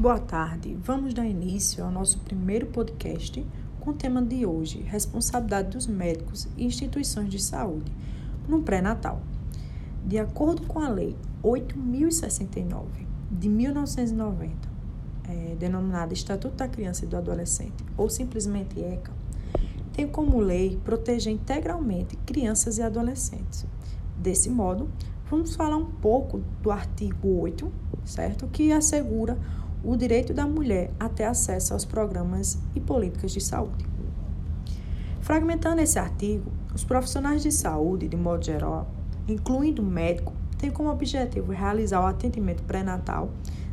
Boa tarde. Vamos dar início ao nosso primeiro podcast com o tema de hoje: responsabilidade dos médicos e instituições de saúde no pré-natal. De acordo com a Lei 8069 de 1990, é, denominada Estatuto da Criança e do Adolescente, ou simplesmente ECA, tem como lei proteger integralmente crianças e adolescentes. Desse modo, vamos falar um pouco do artigo 8, certo? Que assegura o direito da mulher a ter acesso aos programas e políticas de saúde. Fragmentando esse artigo, os profissionais de saúde, de modo geral, incluindo o médico, têm como objetivo realizar o atendimento pré-natal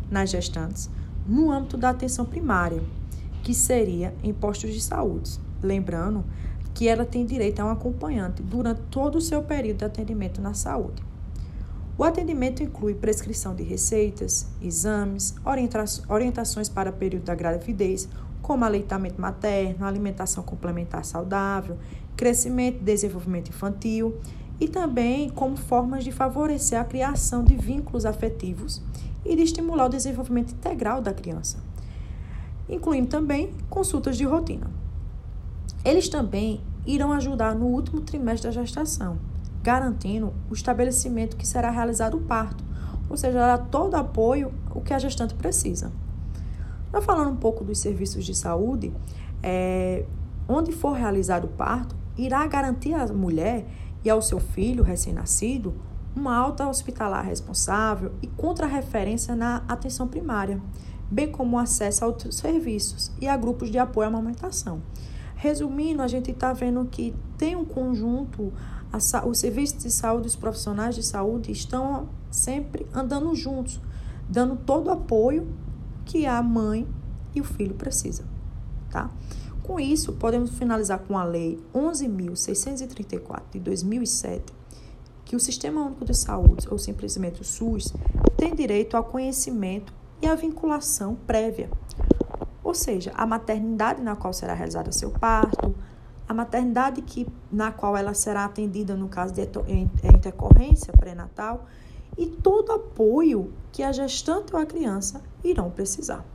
nas gestantes no âmbito da atenção primária, que seria em postos de saúde. Lembrando que ela tem direito a um acompanhante durante todo o seu período de atendimento na saúde. O atendimento inclui prescrição de receitas, exames, orientações para o período da gravidez, como aleitamento materno, alimentação complementar saudável, crescimento e desenvolvimento infantil, e também como formas de favorecer a criação de vínculos afetivos e de estimular o desenvolvimento integral da criança, incluindo também consultas de rotina. Eles também irão ajudar no último trimestre da gestação, garantindo o estabelecimento que será realizado o parto, ou seja, dará todo apoio o que a gestante precisa. Já falando um pouco dos serviços de saúde, é, onde for realizado o parto, irá garantir à mulher e ao seu filho recém-nascido uma alta hospitalar responsável e contra-referência na atenção primária, bem como acesso a outros serviços e a grupos de apoio à amamentação. Resumindo, a gente está vendo que tem um conjunto a, os serviços de saúde, os profissionais de saúde estão sempre andando juntos, dando todo o apoio que a mãe e o filho precisam, tá? Com isso, podemos finalizar com a Lei 11.634 de 2007, que o Sistema Único de Saúde, ou simplesmente o SUS, tem direito ao conhecimento e à vinculação prévia. Ou seja, a maternidade na qual será realizado seu parto, a maternidade que, na qual ela será atendida no caso de intercorrência pré-natal e todo apoio que a gestante ou a criança irão precisar.